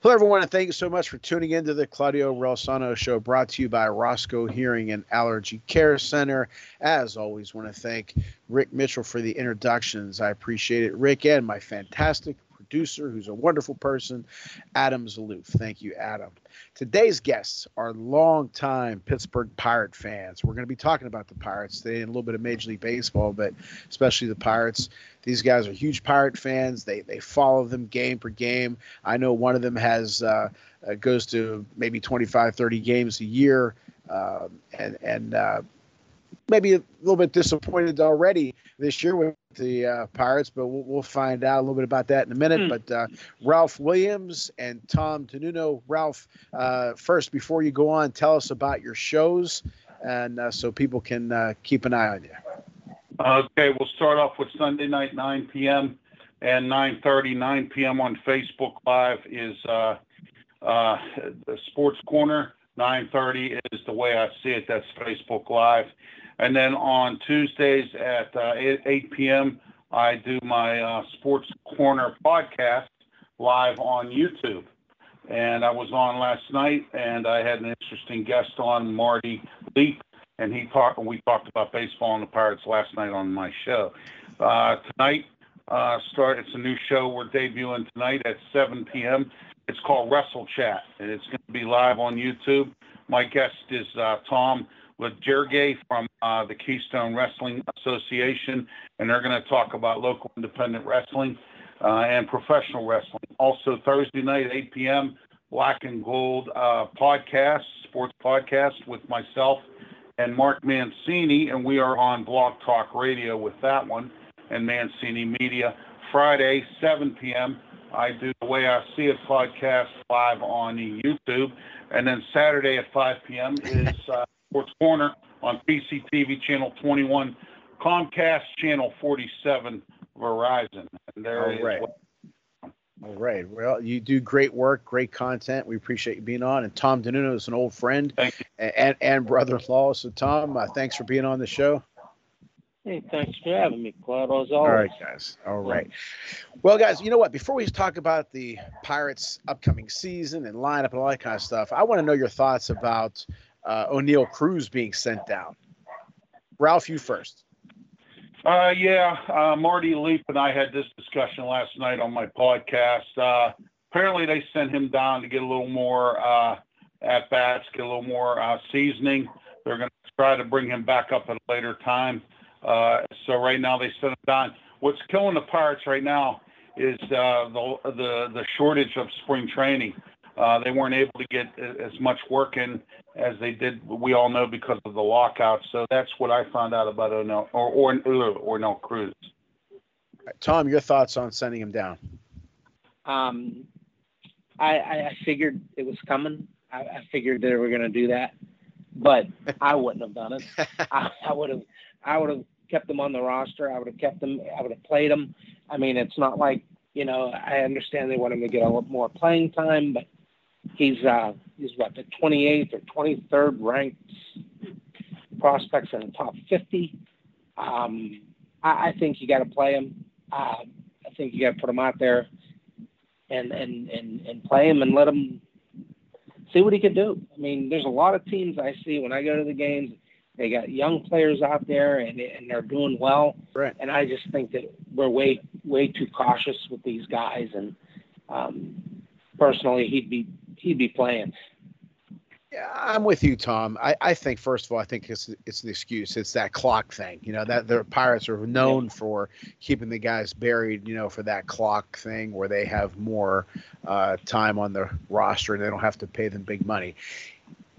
Hello, everyone, and thank you so much for tuning in to the Claudio Rosano Show, brought to you by Roscoe Hearing and Allergy Care Center. As always, want to thank Rick Mitchell for the introductions. I appreciate it. Rick and my fantastic producer, who's a wonderful person, Adam Zaloof. Thank you, Adam. Today's guests are longtime Pittsburgh Pirate fans. We're going to be talking about the Pirates today and a little bit of Major League Baseball, but especially the Pirates. These guys are huge Pirate fans. They they follow them game per game. I know one of them has uh, uh, goes to maybe 25, 30 games a year, uh, and and uh, maybe a little bit disappointed already this year with the uh, Pirates, but we'll, we'll, find out a little bit about that in a minute. Mm. But uh, Ralph Williams and Tom DiNuno. Ralph, uh, first, before you go on, tell us about your shows, and uh, so people can uh, keep an eye on you. Okay, we'll start off with Sunday night, 9 p.m. and 9:30, 9 p.m. on Facebook Live is uh, the Sports Corner. 9:30 is the way I see it. That's Facebook Live. And then on Tuesdays at uh, 8, 8, p.m., I do my uh, Sports Corner podcast live on YouTube. And I was on last night, and I had an interesting guest on, Marty Leap, and he talked. We talked about baseball and the Pirates last night on my show. Uh, tonight, uh, start. It's a new show we're debuting tonight at 7 p.m. It's called Wrestle Chat, and it's going to be live on YouTube. My guest is uh, Tom Jergay from uh, the Keystone Wrestling Association, and they're going to talk about local independent wrestling uh, and professional wrestling. Also, Thursday night, 8 p.m., Black and Gold uh, podcast, sports podcast with myself and Mark Mancini, and we are on Blog Talk Radio with that one and Mancini Media. Friday, 7 p.m., I do the Way I See It podcast live on YouTube. And then Saturday at 5 p.m. is uh, Sports Corner on PCTV Channel 21, Comcast Channel 47, Verizon. And there All right. All right. Well, you do great work, great content. We appreciate you being on. And Tom DiNuno is an old friend and, and brother-in-law. So, Tom, uh, thanks for being on the show. Hey, thanks for having me, Claude. As always. All right, guys. All right. Well, guys, you know what? Before we talk about the Pirates' upcoming season and lineup and all that kind of stuff, I want to know your thoughts about – uh, Oneil Cruz being sent down. Ralph, you first. Uh, yeah, uh, Marty Leap and I had this discussion last night on my podcast. Uh, apparently, they sent him down to get a little more uh, at bats, get a little more uh, seasoning. They're going to try to bring him back up at a later time. so right now they sent him down. What's killing the Pirates right now is the the the shortage of spring training. Uh, they weren't able to get as much work in as they did. We all know because of the lockout. So that's what I found out about Ornell or or Oneil Cruz. Tom, your thoughts on sending him down? Um, I, I figured it was coming. I, I figured they were going to do that, but I wouldn't have done it. I, I would have. I would have kept them on the roster. I would have kept them. I would have played them. I mean, it's not like you know. I understand they want him to get a little more playing time, but He's uh, he's what the 28th or 23rd ranked prospects in the top 50. Um, I, I think you got to play him. Uh, I think you got to put him out there and and and and play him and let him see what he can do. I mean, there's a lot of teams I see when I go to the games. They got young players out there and and they're doing well. Right. And I just think that we're way way too cautious with these guys. And um, personally, he'd be he'd be playing. Yeah, I'm with you, Tom. I, I think first of all, I think it's it's the excuse. It's that clock thing. You know that the Pirates are known yeah. for keeping the guys buried. You know for that clock thing where they have more uh, time on the roster and they don't have to pay them big money.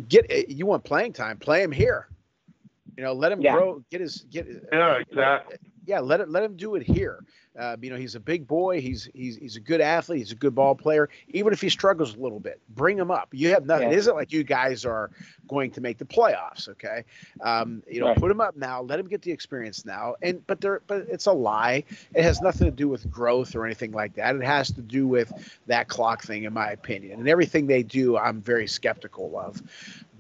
Get you want playing time? Play him here. You know, let him yeah. grow. Get his get. Yeah, exactly yeah, let it let him do it here. Uh, you know, he's a big boy. He's he's he's a good athlete. He's a good ball player. Even if he struggles a little bit, bring him up. You have nothing. Yeah. It isn't like you guys are going to make the playoffs. Okay, um, you know, right. put him up now. Let him get the experience now. And but there, but it's a lie. It has nothing to do with growth or anything like that. It has to do with that clock thing, in my opinion. And everything they do, I'm very skeptical of.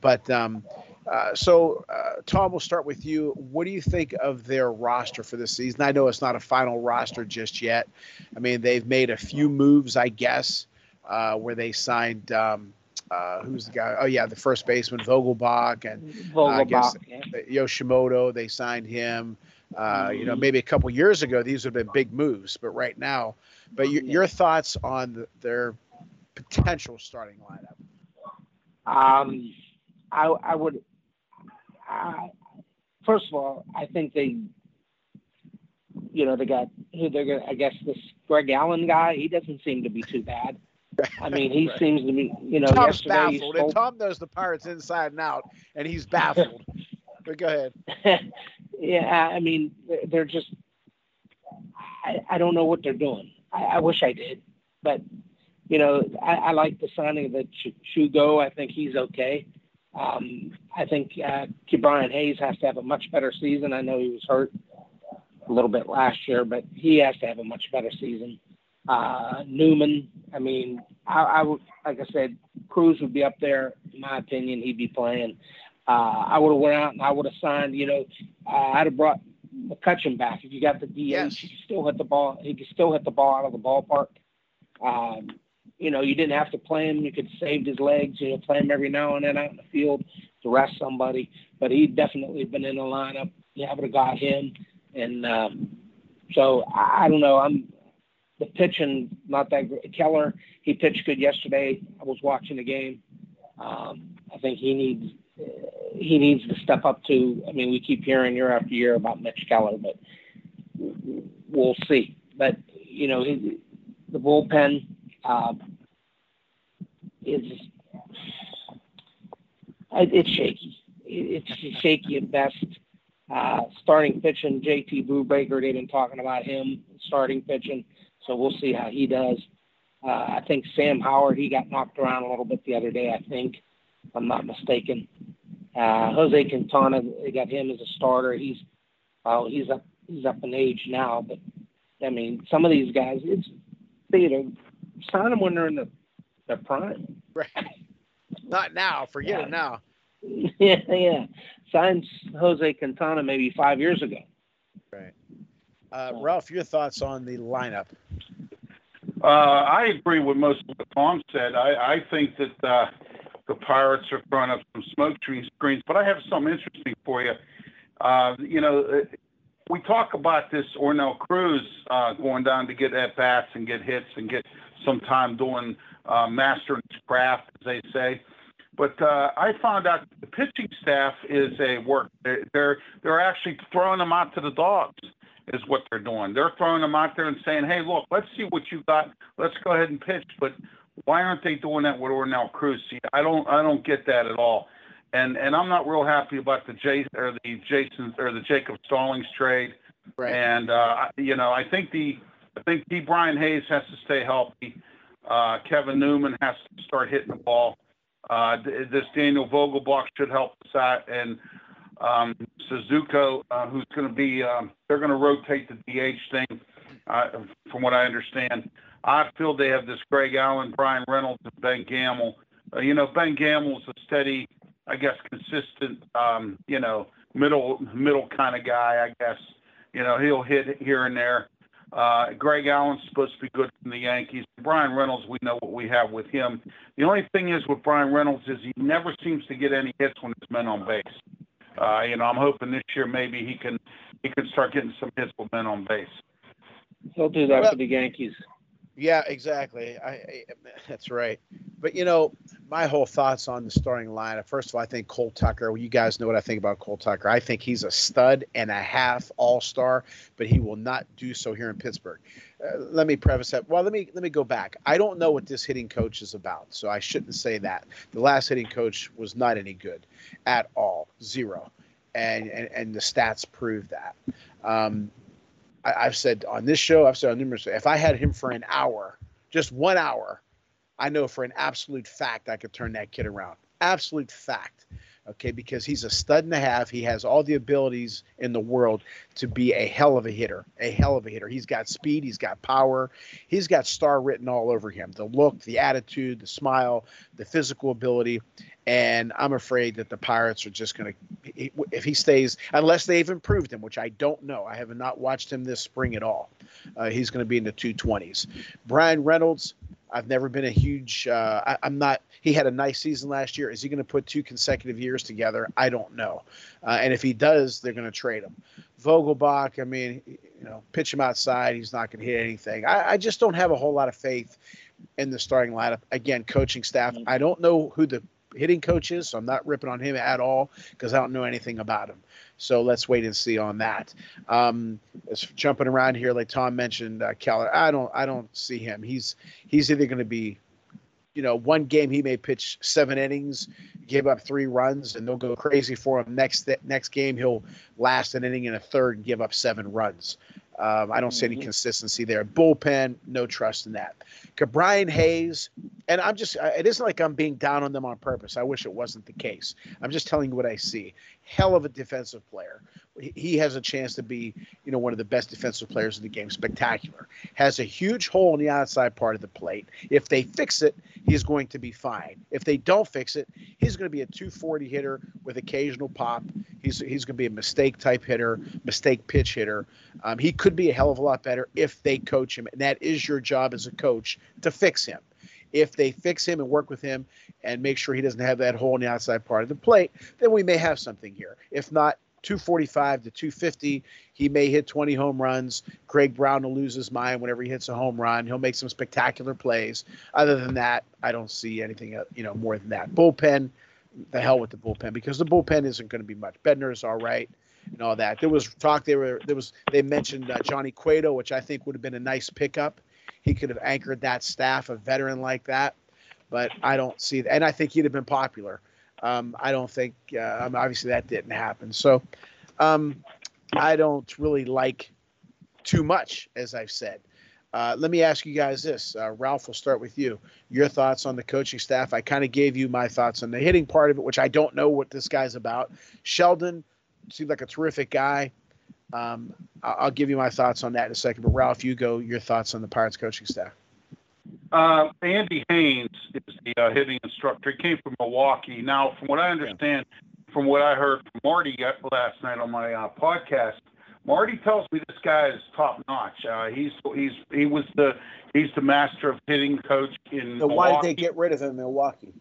But um, uh, so, uh, Tom, we'll start with you. What do you think of their roster for this season? I know it's not a final roster just yet. I mean, they've made a few moves, I guess, uh, where they signed. Um, uh, who's the guy? Oh yeah, the first baseman Vogelbach and Vogelbach, I guess yeah. Yoshimoto. They signed him. Uh, you know, mm-hmm. maybe a couple years ago, these would have been big moves, but right now, but your, your thoughts on the, their potential starting lineup? Um, I, I would first of all, I think they, you know, they got who they're gonna. I guess this Greg Allen guy. He doesn't seem to be too bad. I mean, he right. seems to be, you know, Tom's baffled, and Tom knows the Pirates inside and out, and he's baffled. but go ahead. yeah, I mean, they're just. I, I don't know what they're doing. I, I wish I did, but you know, I, I like the signing of the Ch- Tsutsugo. I think he's okay. Um, I think uh, Brian Hayes has to have a much better season. I know he was hurt a little bit last year, but he has to have a much better season. Uh, Newman, I mean, I, I would, like I said, Cruz would be up there. In my opinion, he'd be playing. Uh, I would have went out and I would have signed. You know, uh, I'd have brought McCutchen back. If you got the DH, yes. he still hit the ball. He could still hit the ball out of the ballpark. Um, you know, you didn't have to play him. You could save his legs. You know, play him every now and then out in the field to rest somebody. But he'd definitely been in the lineup. You would have got him. And um, so I, I don't know. I'm the pitching not that great. Keller, he pitched good yesterday. I was watching the game. Um, I think he needs he needs to step up to. I mean, we keep hearing year after year about Mitch Keller, but we'll see. But you know, he, the bullpen uh, is it's shaky. It's shaky at best. Uh, starting pitching, JT Brubaker, they've been talking about him starting pitching, so we'll see how he does. Uh, I think Sam Howard, he got knocked around a little bit the other day, I think, if I'm not mistaken. Uh, Jose Quintana, they got him as a starter. He's, well, he's up, he's up in age now, but I mean, some of these guys, it's, you know, sign them when they're in the, their prime. Right. Not now. Forget yeah. it now. yeah, yeah. Signed Jose Quintana maybe five years ago. Right. Uh, Ralph, your thoughts on the lineup? Uh, I agree with most of what Tom said. I, I think that uh, the Pirates are throwing up some smoke screen screens, but I have something interesting for you. Uh, you know, uh, we talk about this Oneil Cruz uh, going down to get at bats and get hits and get some time doing uh, mastering craft, as they say. But uh, I found out the pitching staff is a work. They're they're actually throwing them out to the dogs, is what they're doing. They're throwing them out there and saying, "Hey, look, let's see what you got. Let's go ahead and pitch." But why aren't they doing that with Oneil Cruz? See, I don't I don't get that at all. And and I'm not real happy about the Jay or the Jason or the Jacob Stallings trade. Right. And uh, you know, I think the I think D. Brian Hayes has to stay healthy. Uh, Kevin Newman has to start hitting the ball. Uh, this Daniel Vogelbach should help us out, and um, Suzuki, uh, who's going to be, um, they're going to rotate the DH thing, uh, from what I understand. I feel they have this Greg Allen, Bryan Reynolds, and Ben Gamel. Uh, you know, Ben Gamel's a steady, I guess, consistent, um, you know, middle middle kind of guy. I guess, you know, he'll hit here and there. Uh, Greg Allen's supposed to be good from the Yankees. Bryan Reynolds, we know what we have with him. The only thing is with Bryan Reynolds is he never seems to get any hits when it's men on base. Uh, you know, I'm hoping this year maybe he can he can start getting some hits with men on base. He'll do that well, for the Yankees. Yeah, exactly. I, I, that's right. But you know, my whole thoughts on the starting lineup. First of all, I think Cole Tucker. Well, you guys know what I think about Cole Tucker. I think he's a stud and a half All Star, but he will not do so here in Pittsburgh. Uh, let me preface that. Well, let me let me go back. I don't know what this hitting coach is about, so I shouldn't say that. The last hitting coach was not any good at all, zero, and and, and the stats prove that. Um, I, have said on this show, I've said on numerous. If I had him for an hour, just one hour, I know for an absolute fact I could turn that kid around. Absolute fact. Okay, because he's a stud and a half. He has all the abilities in the world to be a hell of a hitter. A hell of a hitter. He's got speed. He's got power. He's got star written all over him. The look, the attitude, the smile, the physical ability. And I'm afraid that the Pirates are just going to, if he stays, unless they've improved him, which I don't know. I have not watched him this spring at all. Uh, he's going to be in the 220s. Bryan Reynolds, I've never been a huge. Uh, I, am not. He had a nice season last year. Is he going to put two consecutive years together? I don't know. Uh, and if he does, they're going to trade him. Vogelbach. I mean, you know, pitch him outside. He's not going to hit anything. I, I, just don't have a whole lot of faith in the starting lineup. Again, coaching staff. I don't know who the hitting coach is, so I'm not ripping on him at all because I don't know anything about him. So let's wait and see on that. Um, jumping around here, like Tom mentioned, uh, Keller. I don't, I don't see him. He's he's either going to be, you know, one game he may pitch seven innings, give up three runs, and they'll go crazy for him. Next next game he'll last an inning and a third and give up seven runs. Um, I don't see any mm-hmm. consistency there. Bullpen, no trust in that. Ke'Bryan Hayes, and I'm just, it isn't like I'm being down on them on purpose. I wish it wasn't the case. I'm just telling you what I see. Hell of a defensive player. He has a chance to be, you know, one of the best defensive players in the game. Spectacular. Has a huge hole in the outside part of the plate. If they fix it, he's going to be fine. If they don't fix it, he's going to be a 240 hitter with occasional pop. He's he's going to be a mistake type hitter, mistake pitch hitter. Um, he could be a hell of a lot better if they coach him, and that is your job as a coach to fix him. If they fix him and work with him and make sure he doesn't have that hole in the outside part of the plate, then we may have something here. If not, 245 to 250. He may hit 20 home runs. Craig Brown will lose his mind whenever he hits a home run. He'll make some spectacular plays. Other than that, I don't see anything uh, you know more than that. Bullpen, the hell with the bullpen because the bullpen isn't going to be much. Bednar's all right and all that. There was talk. They were there was they mentioned uh, Johnny Cueto, which I think would have been a nice pickup. He could have anchored that staff, a veteran like that. But I don't see that, and I think he'd have been popular. Um, I don't think uh, um, obviously that didn't happen. So um, I don't really like too much, as I've said. Uh, let me ask you guys this. Uh, Ralph, we'll start with you. Your thoughts on the coaching staff. I kind of gave you my thoughts on the hitting part of it, which I don't know what this guy's about. Sheldon seemed like a terrific guy. Um, I'll give you my thoughts on that in a second. But Ralph, you go. Your thoughts on the Pirates coaching staff. Uh, Andy Haines is the uh, hitting instructor. He came from Milwaukee. Now, from what I understand, from what I heard from Marty last night on my uh, podcast, Marty tells me this guy is top notch. Uh, he's he's he was the he's the master of hitting coach in. So Milwaukee. why did they get rid of him in Milwaukee?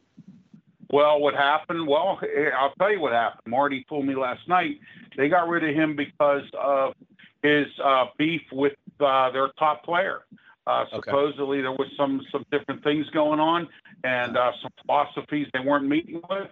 Well, what happened? Well, I'll tell you what happened. Marty told me last night they got rid of him because of his uh, beef with uh, their top player. Uh, okay. Supposedly there was some some different things going on and uh, some philosophies they weren't meeting with.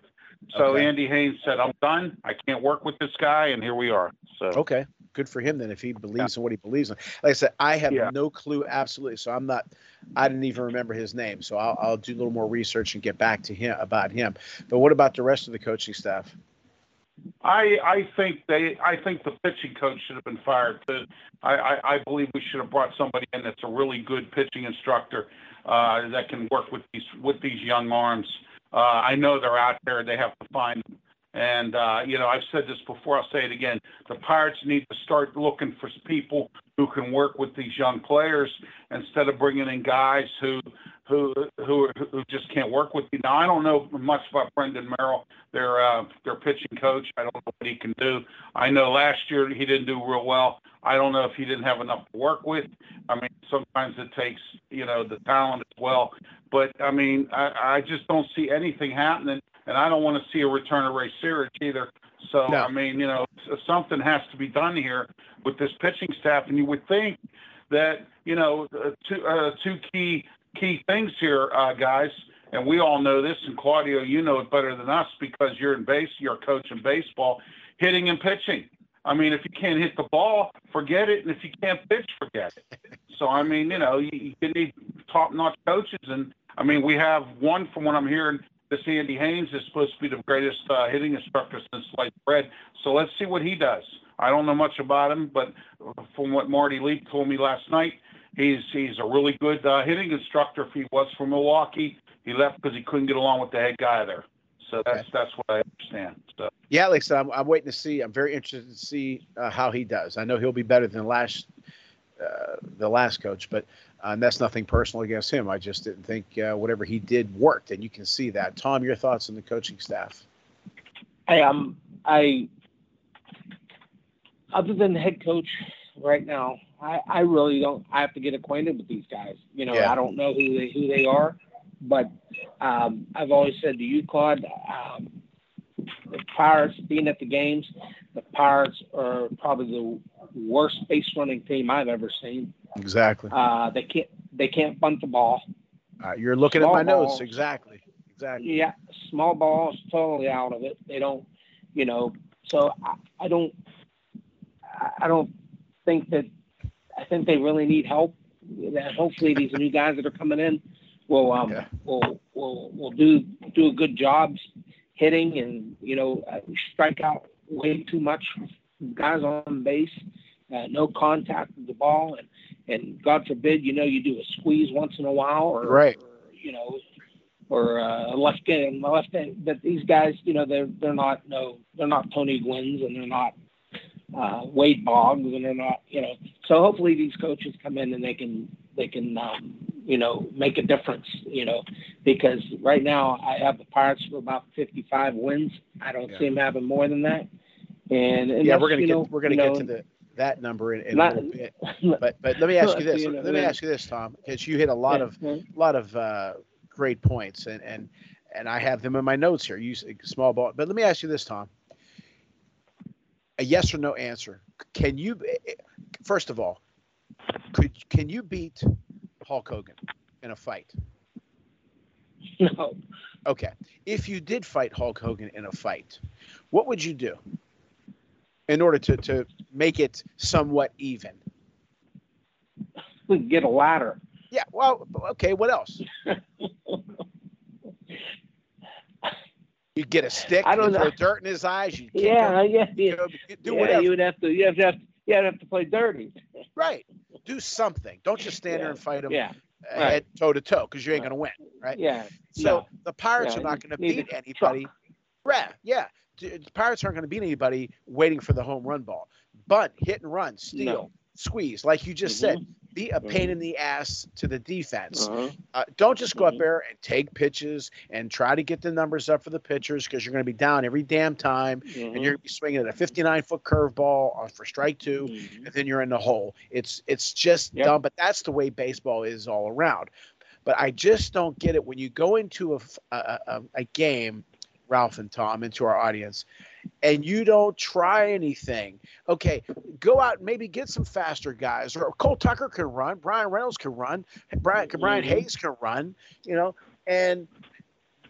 So okay. Andy Haines said, "I'm done. I can't work with this guy," and here we are. So okay, good for him then. If he believes yeah. in what he believes in, like I said, I have yeah. no clue absolutely. So I'm not. I didn't even remember his name. So I'll, I'll do a little more research and get back to him about him. But what about the rest of the coaching staff? I I think they I think the pitching coach should have been fired. I, I I believe we should have brought somebody in that's a really good pitching instructor uh, that can work with these with these young arms. Uh, I know they're out there. They have to find them. And uh, you know, I've said this before. I'll say it again. The Pirates need to start looking for people who can work with these young players instead of bringing in guys who who who who just can't work with you. Now I don't know much about Brendan Merrill, their uh, their pitching coach. I don't know what he can do. I know last year he didn't do real well. I don't know if he didn't have enough to work with. I mean, sometimes it takes you know the talent as well. But I mean, I, I just don't see anything happening, and I don't want to see a return of Ray Searage either. So no. I mean, you know, something has to be done here with this pitching staff, and you would think that you know uh, two uh, two key key things here, uh, guys, and we all know this. And Claudio, you know it better than us because you're in base, you're a coach in baseball, hitting and pitching. I mean, if you can't hit the ball, forget it, and if you can't pitch, forget it. So I mean, you know, you, you need top-notch coaches, and I mean, we have one from what I'm hearing. This Andy Haines is supposed to be the greatest uh, hitting instructor since sliced bread. So let's see what he does. I don't know much about him, but from what Marty Leap told me last night, he's he's a really good uh, hitting instructor. If he was from Milwaukee, he left because he couldn't get along with the head guy there. So that's okay. that's what I understand. So. Yeah, like I said, I'm, I'm waiting to see. I'm very interested to see uh, how he does. I know he'll be better than last uh, the last coach, but uh, that's nothing personal against him. I just didn't think uh, whatever he did worked, and you can see that. Tom, your thoughts on the coaching staff? I um I other than the head coach right now, I, I really don't. I have to get acquainted with these guys. You know, yeah. I don't know who they who they are, but um, I've always said to you, Claude, um, the Pirates being at the games, the Pirates are probably the worst base running team I've ever seen. Exactly. Uh, they can't they can't bunt the ball. Uh, you're looking small at my balls, notes. Exactly. Exactly. Yeah, small balls totally out of it. They don't, you know. So I, I don't, I don't think that. I think they really need help. That hopefully these new guys that are coming in will um yeah. will will will do do a good job hitting and you know uh, strike out way too much guys on base, uh, no contact with the ball, and and God forbid you know you do a squeeze once in a while or right. Or, you know or uh, a left game, left end. But these guys, you know, they're they're not no, they're not Tony Gwynn's and they're not uh, Wade Boggs and they're not, you know. So hopefully these coaches come in and they can they can um, you know make a difference, you know, because right now I have the Pirates for about 55 wins. I don't yeah. see them having more than that. And, and yeah, we're gonna get know, we're gonna get know, to the that number in, in not, a little bit. But but let me ask you this. You know, let me ask you this, Tom, because you hit a lot yeah, of a lot of uh, great points, and and and I have them in my notes here. You small ball, but let me ask you this, Tom. A yes or no answer. Can you, eh, eh, first of all, could can you beat Hulk Hogan in a fight? No. Okay. If you did fight Hulk Hogan in a fight, what would you do in order to, to make it somewhat even? We Get a ladder. Yeah. Well, okay. What else? you get a stick. I don't know. Throw dirt in his eyes. You yeah, him, yeah, yeah. do yeah, whatever. You would have to. You have to. Have, you have to play dirty. Right. Do something. Don't just stand yeah. there and fight him. Yeah. Head toe to toe because you ain't gonna win, right? Yeah. So no. the Pirates are not gonna beat anybody. Right. Yeah. The Pirates aren't gonna beat anybody waiting for the home run ball. Bunt, hit and run, steal, no. squeeze, like you just mm-hmm. said be a pain in the ass to the defense. Uh-huh. Uh, don't just go up mm-hmm. there and take pitches and try to get the numbers up for the pitchers because you're going to be down every damn time and you're mm-hmm. going to be swinging at a 59 foot curveball for strike 2 and then you're in the hole. It's it's just yep. dumb, but that's the way baseball is all around. But I just don't get it when you go into a, a, a, a game, Ralph and Tom, into our audience and you don't try anything. Okay, go out and maybe get some faster guys. Or Cole Tucker can run, Bryan Reynolds can run, Brian Brian mm-hmm. Hayes can run, you know, and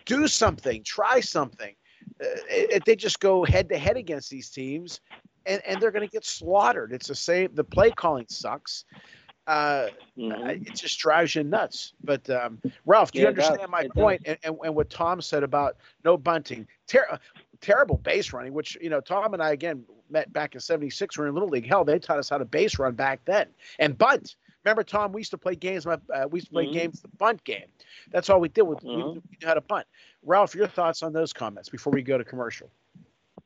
do something, try something. Uh, it, they just go head to head against these teams, and, and they're going to get slaughtered. It's the same. The play calling sucks. Uh, mm-hmm. It just drives you nuts. But um, Ralph, do yeah, you understand my point and, and, and, what Tom said about no bunting? Ter- terrible base running, which, you know, Tom and I, again, met back in 76. We were in Little League. Hell, they taught us how to base run back then and bunt. Remember, Tom, we used to play games. Uh, we used to play mm-hmm. games, the bunt game. That's all we did. With, mm-hmm. we, knew how to bunt. Ralph, your thoughts on those comments before we go to commercial?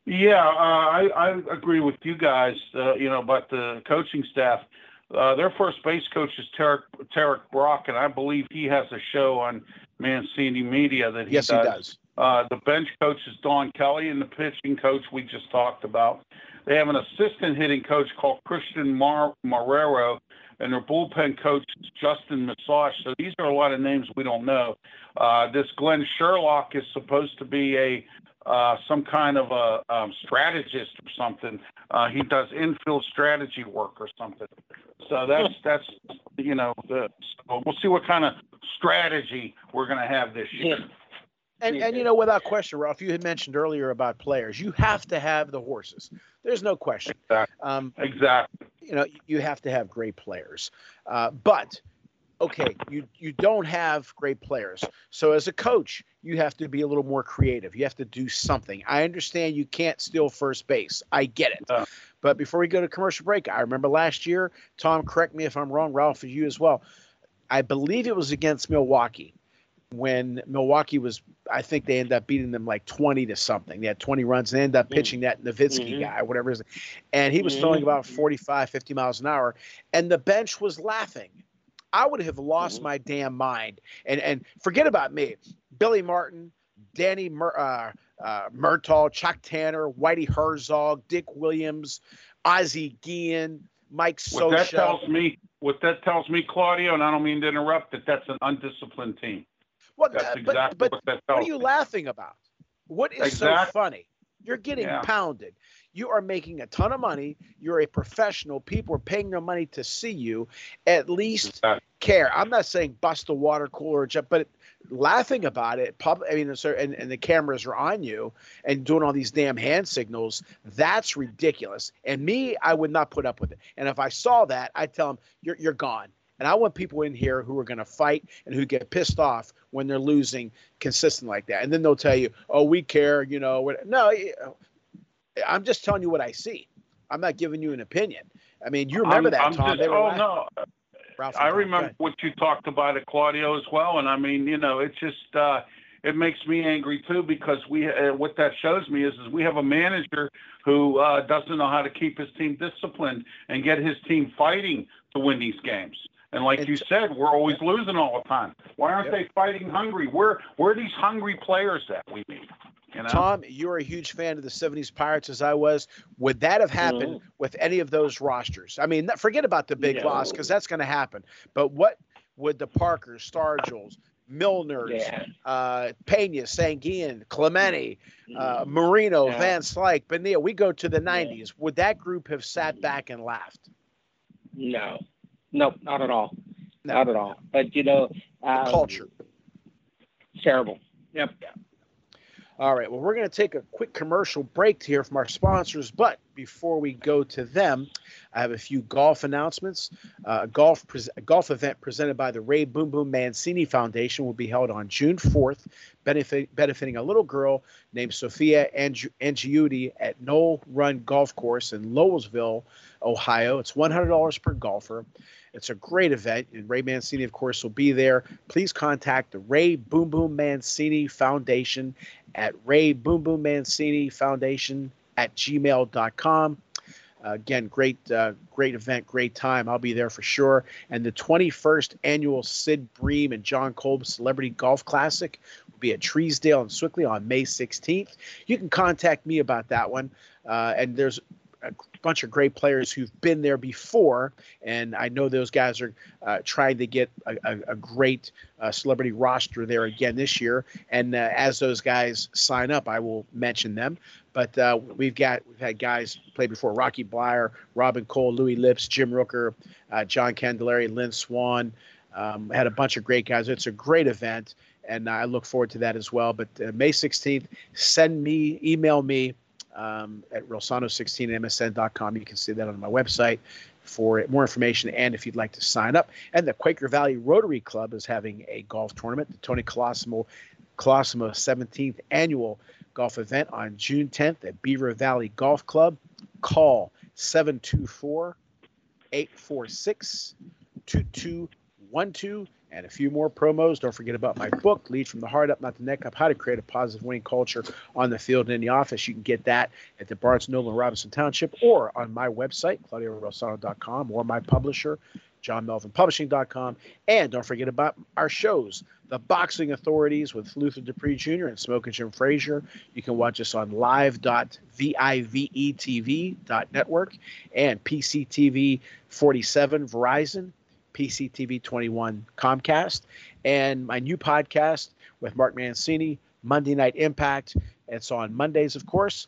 Yeah, uh, I, I agree with you guys, uh, you know, about the coaching staff. Uh, their first base coach is Tarrik, Tarrik Brock, and I believe he has a show on Mancini Media that he yes, does. he does. Uh, the bench coach is Don Kelly, and the pitching coach we just talked about. They have an assistant hitting coach called Christian Mar- Marrero, and their bullpen coach is Justin Meccage. So these are a lot of names we don't know. Uh, this Glenn Sherlock is supposed to be a uh, some kind of a um, strategist or something. Uh, he does infield strategy work or something. So that's that's you know the, so we'll see what kind of strategy we're going to have this year. And, and you know, without question, Ralph, you had mentioned earlier about players. You have to have the horses. There's no question. Exactly. Um, exactly. You know, you have to have great players. Uh, but okay, you you don't have great players. So as a coach, you have to be a little more creative. You have to do something. I understand you can't steal first base. I get it. Uh, But before we go to commercial break, I remember last year, Tom, correct me if I'm wrong, Ralph, you as well. I believe it was against Milwaukee when Milwaukee was, I think they ended up beating them like 20 to something. They had 20 runs and ended up mm. pitching that Nowitzki mm-hmm. guy, whatever it is. And he was mm-hmm. throwing about 45, 50 miles an hour. And the bench was laughing. I would have lost mm-hmm. my damn mind. And and forget about me. Billy Martin, Danny Mur- uh, uh, Murtaugh, Chuck Tanner, Whitey Herzog, Dick Williams, Ozzie Guillen, Mike Scioscia. What that tells me, what that tells me, Claudio, and I don't mean to interrupt, that that's an undisciplined team. What, That's exactly but, but what, what are you laughing about? What is exactly. so funny? You're getting yeah. pounded. You are making a ton of money. You're a professional. People are paying their money to see you. At least exactly. care. I'm not saying bust the water cooler, but laughing about it. Pub, I mean, and, and the cameras are on you and doing all these damn hand signals. That's ridiculous. And me, I would not put up with it. And if I saw that, I'd tell them, "You're you're gone." And I want people in here who are going to fight and who get pissed off when they're losing consistent like that. And then they'll tell you, "Oh, we care," you know. No, I'm just telling you what I see. I'm not giving you an opinion. I mean, you remember I'm, that, I'm Tom? Just, oh no. Ralph I remember what you talked about at Claudio as well, and I mean, you know, it's just uh, it makes me angry too because we uh, what that shows me is is we have a manager who uh, doesn't know how to keep his team disciplined and get his team fighting to win these games. And like you said, we're always losing all the time. Why aren't yep. they fighting hungry? Where where are these hungry players that we need? You know? Tom, you're a huge fan of the 70s Pirates as I was. Would that have happened mm-hmm. with any of those rosters? I mean, forget about the big loss because that's going to happen. But what would the Parkers, Stargells, Milners, yeah. uh, Pena, Sanguin, Clemente, uh, mm-hmm. Marino, yeah. Van Slyke, Bonilla, we go to the 90s. Yeah. Would that group have sat back and laughed? No. Nope, not at all. No. Not at all. But you know, um, culture. Terrible. Yep. All right. Well, we're going to take a quick commercial break here from our sponsors, but before we go to them, I have a few golf announcements. Uh, a golf pre- a golf event presented by the Ray Boom Boom Mancini Foundation will be held on June 4th, benefit, benefiting a little girl named Sophia Angiuti at Knoll Run Golf Course in Lowellville, Ohio. It's $100 per golfer. It's a great event, and Ray Mancini, of course, will be there. Please contact the Ray Boom Boom Mancini Foundation at Ray Boom Boom Mancini Foundation at gmail.com. Uh, again, great, uh, great event, great time. I'll be there for sure. And the 21st annual Sid Bream and John Kolb Celebrity Golf Classic will be at Treesdale and Sewickley on May 16th. You can contact me about that one. Uh, and there's a bunch of great players who've been there before, and I know those guys are uh, trying to get a, a, a great uh, celebrity roster there again this year. And uh, as those guys sign up, I will mention them. But uh, we've got we've had guys play before: Rocky Bleier, Robin Cole, Louis Lipps, Jim Rooker, uh, John Candelaria, Lynn Swann. Um, had a bunch of great guys. It's a great event, and I look forward to that as well. But uh, May 16th, send me, email me um, at rosano16msn.com. You can see that on my website for more information and if you'd like to sign up. And the Quaker Valley Rotary Club is having a golf tournament, the Tony Colosimo, Colosimo 17th annual golf event on June 10th at Beaver Valley Golf Club. Call 724 846 2212 and a few more promos. Don't forget about my book, Lead from the Heart Up, Not the Neck Up How to Create a Positive Winning Culture on the Field and in the Office. You can get that at the Barnes Noble Robinson Township or on my website, ClaudioRosano.com, or my publisher, JohnMelvinPublishing.com. And don't forget about our shows, The Boxing Authorities with Luther Dupree Jr. and Smoking Jim Frazier. You can watch us on live.vivetv.network and PCTV 47 Verizon PCTV 21 Comcast, and my new podcast with Mark Mancini, Monday Night Impact. It's on Mondays, of course,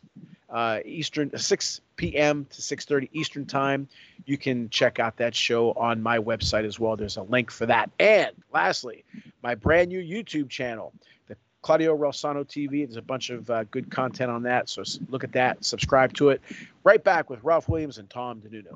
uh, Eastern 6 p.m. to 6:30 Eastern Time. You can check out that show on my website as well. There's a link for that. And lastly, my brand new YouTube channel, the Claudio Rosano TV. There's a bunch of uh, good content on that, so look at that, subscribe to it. Right back with Ralph Williams and Tom DiNuno.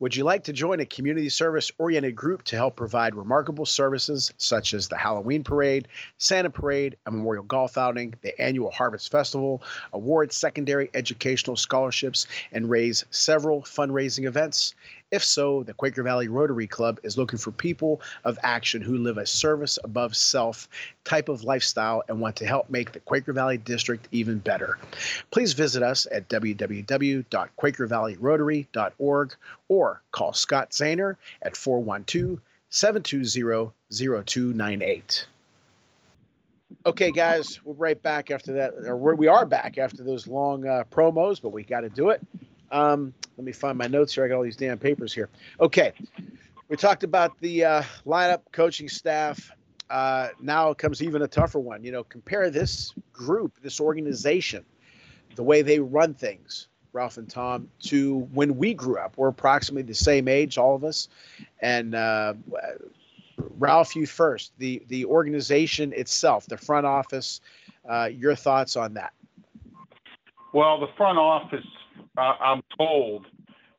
Would you like to join a community service oriented group to help provide remarkable services such as the Halloween Parade, Santa Parade, a memorial golf outing, the annual Harvest Festival, award secondary educational scholarships, and raise several fundraising events? If so, the Quaker Valley Rotary Club is looking for people of action who live a service above self type of lifestyle and want to help make the Quaker Valley District even better. Please visit us at www.quakervalleyrotary.org or call Scott Zahner at 412 720 0298. Okay, guys, we're right back after that. Or we are back after those long uh, promos, but we got to do it. Um, let me find my notes here. I got all these damn papers here. Okay. We talked about the uh, lineup, coaching staff. Uh, now comes even a tougher one. You know, compare this group, this organization, the way they run things, Ralph and Tom, to when we grew up. We're approximately the same age, all of us. And uh, Ralph, you first. The the organization itself, the front office. Uh, your thoughts on that? Well, the front office uh, I'm told,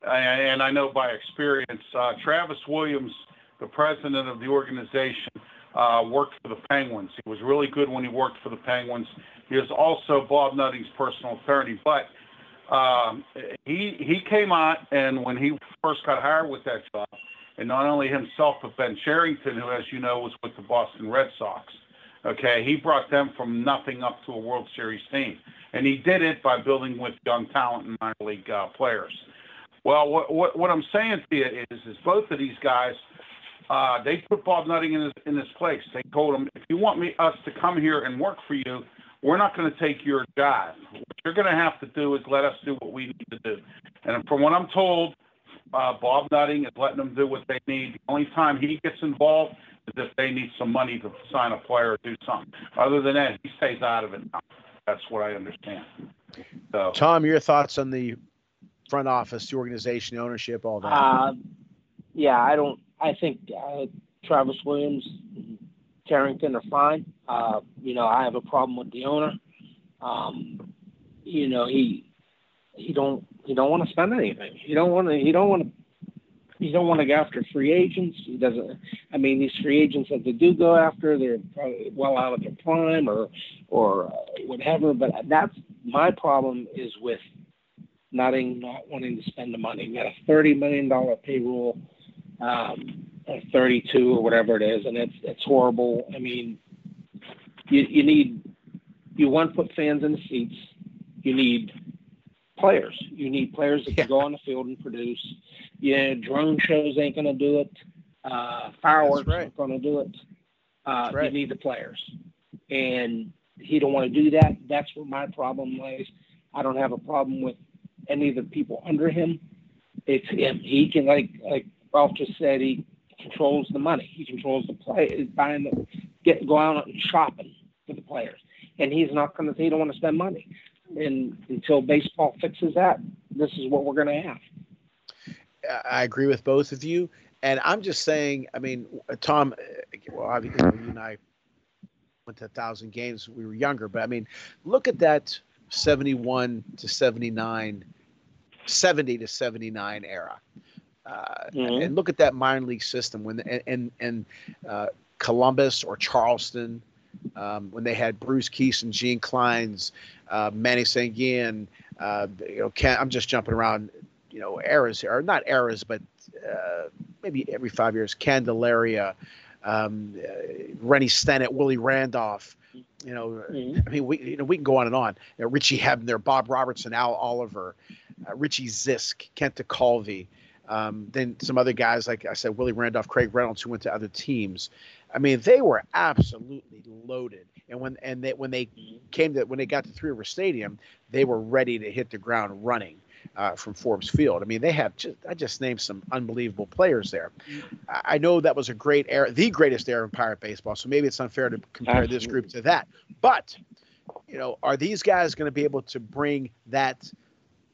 and I know by experience, uh, Travis Williams, the president of the organization, uh, worked for the Penguins. He was really good when he worked for the Penguins. He was also Bob Nutting's personal attorney, but um, he he came on, and when he first got hired with that job, and not only himself but Ben Cherington, who, as you know, was with the Boston Red Sox. Okay, he brought them from nothing up to a World Series team and he did it by building with young talent and minor league uh, players. Well, what, what, what I'm saying to you is, is both of these guys, uh, they put Bob Nutting in his, in his place. They told him, if you want me us to come here and work for you, we're not going to take your job. What you're going to have to do is let us do what we need to do. And from what I'm told, uh, Bob Nutting is letting them do what they need. The only time he gets involved is if they need some money to sign a player or do something. Other than that, he stays out of it now. That's what I understand. So, Tom, your thoughts on the front office, the organization, the ownership, all that? Uh, yeah, I don't. I think uh, Travis Williams, Cherington are fine. Uh, you know, I have a problem with the owner. Um, you know, he he don't he don't want to spend anything. You don't want to. You don't want to you don't want to go after free agents. He doesn't. I mean, these free agents that they do go after, they're probably well out of their prime or or uh, whatever. But that's my problem is with Nutting not wanting to spend the money. We got a thirty million dollar payroll, um, or thirty-two or whatever it is, and it's it's horrible. I mean, you you need you want to put fans in the seats. You need players. You need players that can go on the field and produce. Yeah, drone shows ain't going to do it. Uh, fireworks right. aren't going to do it. Uh, right. You need the players, and he don't want to do that. That's where my problem lies. I don't have a problem with any of the people under him. It's him. He can like like Ralph just said. He controls the money. He controls the play. Buying the get go out and shopping for the players, and he's not going to. He don't want to spend money and until baseball fixes that, this is what we're going to have. I agree with both of you, and I'm just saying. I mean, Tom, well, obviously you and I went to a thousand games. We were younger, but I mean, look at that 71 to 79, 70 to 79 era. Uh, mm-hmm. And look at that minor league system when and and, and uh, Columbus or Charleston um, when they had Bruce Kison, Gene Clines, uh, Manny Sanguillen. Uh, you know, Ken, I'm just jumping around. You know, eras or not eras, but uh, maybe every five years. Candelaria, um, uh, Rennie Stennett, Willie Randolph. You know, mm-hmm. I mean, we you know we can go on and on. You know, Richie Hebner, Bob Robertson, Al Oliver, uh, Richie Zisk, Kent Tekulve. Um, then some other guys, like I said, Willie Randolph, Craig Reynolds, who went to other teams. I mean, they were absolutely loaded. And when and they, when they came to when they got to Three River Stadium, they were ready to hit the ground running uh, from Forbes Field. I mean, they have just I just named some unbelievable players there. I, know that was a great era, the greatest era in Pirate baseball. So maybe it's unfair to compare absolutely. this group to that. But you know, are these guys going to be able to bring that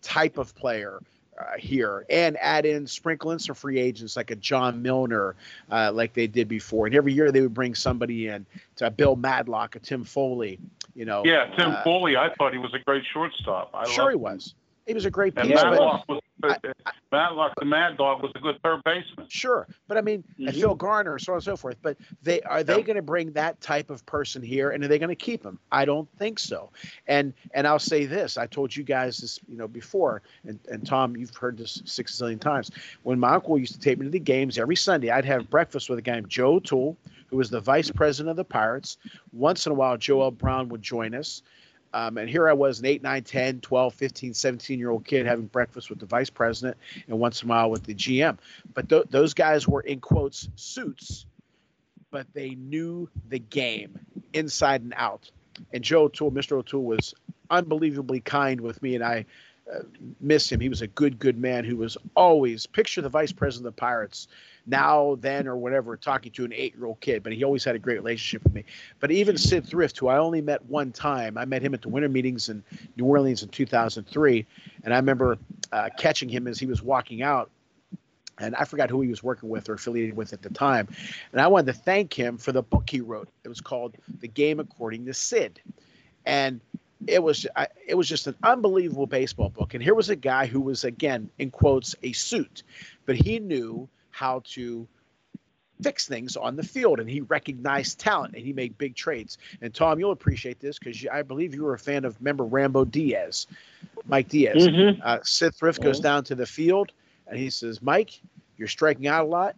type of player? Uh, here and add in sprinkle in some free agents like a John Milner, uh, like they did before. And every year they would bring somebody in to Bill Madlock, a Tim Foley. You know. Yeah, Tim uh, Foley. I thought he was a great shortstop. I sure he was. He was a great piece. And Madlock was, I, I, Madlock, the Mad Dog, was a good third baseman. Sure, but I mean, mm-hmm. Phil Garner, so on and so forth. But they are they going to bring that type of person here, and are they going to keep him? I don't think so. And and I'll say this: I told you guys this, you know, before, and, and Tom, you've heard this six zillion times. When my uncle used to take me to the games every Sunday, I'd have breakfast with a guy named Joe O'Toole, who was the vice president of the Pirates. Once in a while, Joe L. Brown would join us. Um, and here I was, an 8, 9, 10, 12, 15, 17 year old kid having breakfast with the vice president and once in a while with the GM. But th- those guys were, in quotes, suits, but they knew the game inside and out. And Joe O'Toole, Mr. O'Toole, was unbelievably kind with me, and I uh, miss him. He was a good, good man who was always picture the vice president of the Pirates now, then, or whatever, talking to an eight year old kid, but he always had a great relationship with me. But even Sid Thrift, who I only met one time, I met him at the winter meetings in New Orleans in 2003. And I remember uh, catching him as he was walking out. And I forgot who he was working with or affiliated with at the time. And I wanted to thank him for the book he wrote. It was called The Game According to Sid. And it was I, it was just an unbelievable baseball book and here was a guy who was again in quotes a suit but he knew how to fix things on the field and he recognized talent and he made big trades. And tom you'll appreciate this because i believe you were a fan of member rambo diaz mike diaz? Mm-hmm. uh, sid thrift goes mm-hmm. down to the field and he says mike you're striking out a lot.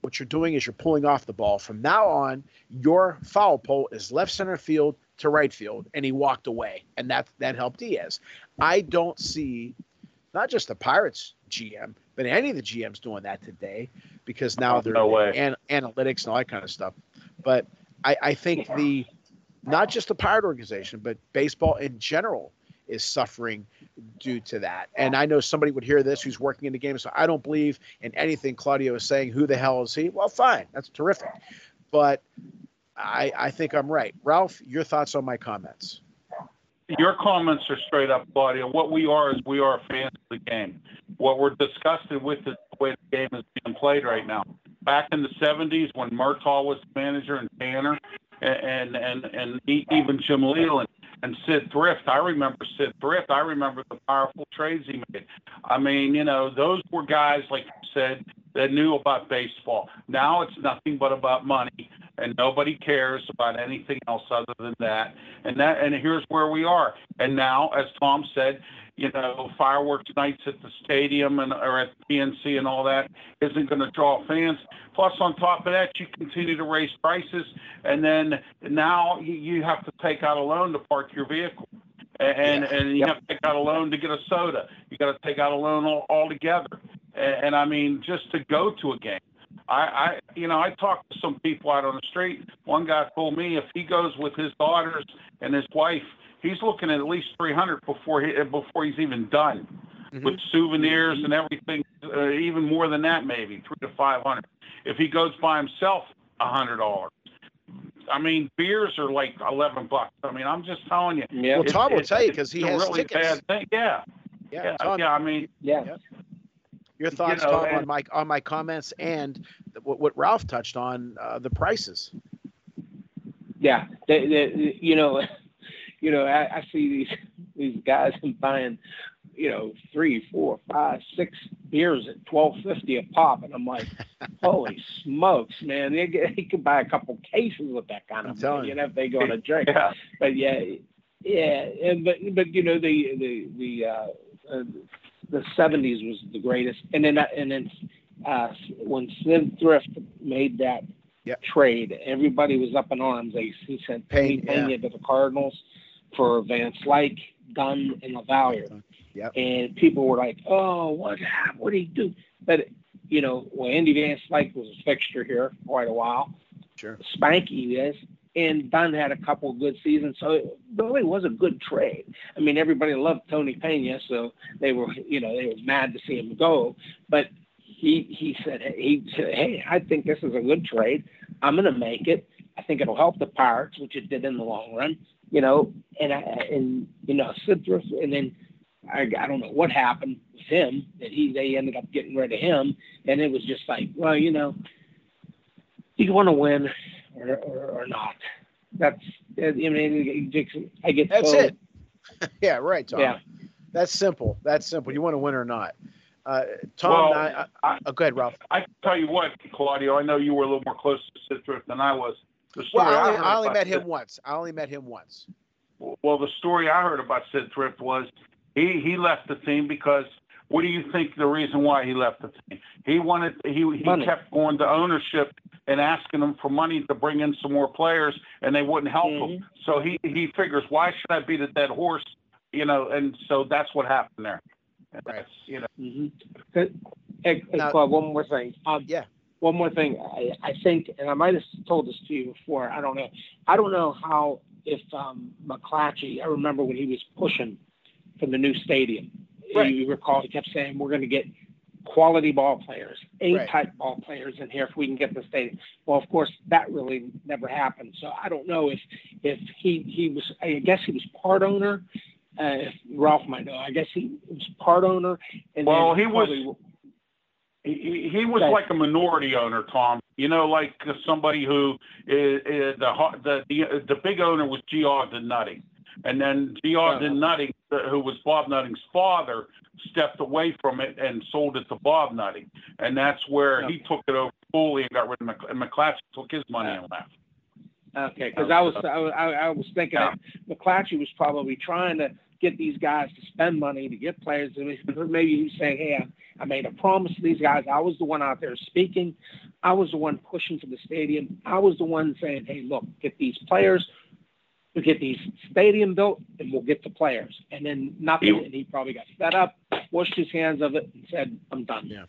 What you're doing is you're pulling off the ball. From now on your foul pole is left center field to right field and he walked away and that that helped diaz. I don't see not just the pirates gm but any of the GMs doing that today because now oh, they're no an, analytics and all that kind of stuff. But I, I think the not just the Pirate organization, but baseball in general is suffering due to that. And I know somebody would hear this who's working in the game. So I don't believe in anything Claudio is saying. Who the hell is he? Well, fine. That's terrific. But I, I think I'm right. Ralph, your thoughts on my comments? Your comments are straight up, Claudio. What we are is we are fans of the game. What we're disgusted with is the way the game is being played right now. Back in the 70s, when Murtaugh was the manager and Tanner and and and even Jim Leyland and Sid Thrift. I remember Sid Thrift. I remember the powerful trades he made. I mean, you know, those were guys, like you said, that knew about baseball. Now it's nothing but about money and nobody cares about anything else other than that. And that and here's where we are. And now, as Tom said, you know, fireworks nights at the stadium and or at PNC and all that isn't going to draw fans. Plus, on top of that, you continue to raise prices, and then now you have to take out a loan to park your vehicle. And yeah. and you yep. have to take out a loan to get a soda. You got to take out a loan all, altogether. And, and I mean, just to go to a game. I, I, you know, I talked to some people out on the street. One guy told me if he goes with his daughters and his wife, he's looking at at least 300 before he before he's even done, mm-hmm. with souvenirs and everything. Uh, even more than that, maybe three to 500. If he goes by himself, a hundred dollars. I mean, beers are like eleven bucks. I mean, I'm just telling you. Yeah. Well, It- Tom will it- tell you because he has really tickets. Bad thing. Yeah, Yeah, yeah, Tom, yeah. I mean, yeah. Your thoughts, know, Tom, and- on my on my comments and th- what, what Ralph touched on uh, the prices. Yeah, they, they, you know, you know, I, I see these these guys buying, you know, three, four, five, six beers at twelve fifty a pop, and I'm like, holy smokes, man! They, get- they could buy a couple cases with that kind I'm of telling money, you. you know, if they go on a drink. yeah. But yeah, yeah, and, but but you know the the the uh, uh, the seventies was the greatest, and then and then uh, when Sid Thrift made that Yep. trade, everybody was up in arms. They he sent Payne, Pena to the Cardinals for Van Slyke, Dunne, and LaValliere. Yep. And people were like, "Oh, what happened? What did he do?" But you know, well, Andy Van Slyke was a fixture here for quite a while. Sure. Spanky is, and Dunne had a couple of good seasons, so it really was a good trade. I mean, everybody loved Tony Pena, so they were, you know, they were mad to see him go. But he he said he said, "Hey, I think this is a good trade. I'm going to make it. I think it'll help the Pirates, which it did in the long run, you know." And I and you know, Citrus, and then I, I don't know what happened with him that he they ended up getting rid of him, and it was just like, well, you know, you want to win or, or, or not. That's I mean, I get That's so- it. yeah, right, Tom. Yeah. That's simple. That's simple. You want to win or not. Uh, Tom, Well, I, I, I- oh, go ahead, Ralph. I can tell you what, Claudio. I know you were a little more close to Sid Thrift than I was. The story Well, I only, heard I only met him Sid- once. I only met him once. Well, the story I heard about Sid Thrift was he he left the team because what do you think the reason why he left the team? He wanted he he Money. kept going to ownership and asking them for money to bring in some more players, and they wouldn't help him. Mhm. So he he figures why should I beat a dead horse? You know, and so that's what happened there. And Right. that's, you know, Mm-hmm. Hey, hey, Now- Claude, one more thing. Um, Yeah. One more thing. I, I think, and I might have told this to you before. I don't know. I don't know how if um, McClatchy. I remember when he was pushing for the new stadium. Right. You recall he kept saying we're going to get quality ball players, A Right. type ball players in here if we can get the stadium. Well, of course, that really never happened. So I don't know if if he he was. I guess he was part owner. Uh, if Ralph might know. I guess he was part owner. And Well, he was- probably- he, he- he was like a minority owner, Tom. You know, like somebody who is, is the, the the the big owner was G. Ogden Nutting, and then G. Ogden Nutting, who was Bob Nutting's father, stepped away from it and sold it to Bob Nutting, and that's where he took it over fully and got rid of Mc, and McClatchy took his money and left. Okay, because I was I, was- I, was thinking Yeah. that McClatchy was probably trying to get these guys to spend money to get players. Maybe he was saying, "Hey, I, I made a promise to these guys. I was the one out there speaking. I was the one pushing for the stadium. I was the one saying, "Hey, look, get these players." We get these stadium built, and we'll get the players. And then nothing. He- and he probably got fed up, washed his hands of it, and said, "I'm done." Yeah.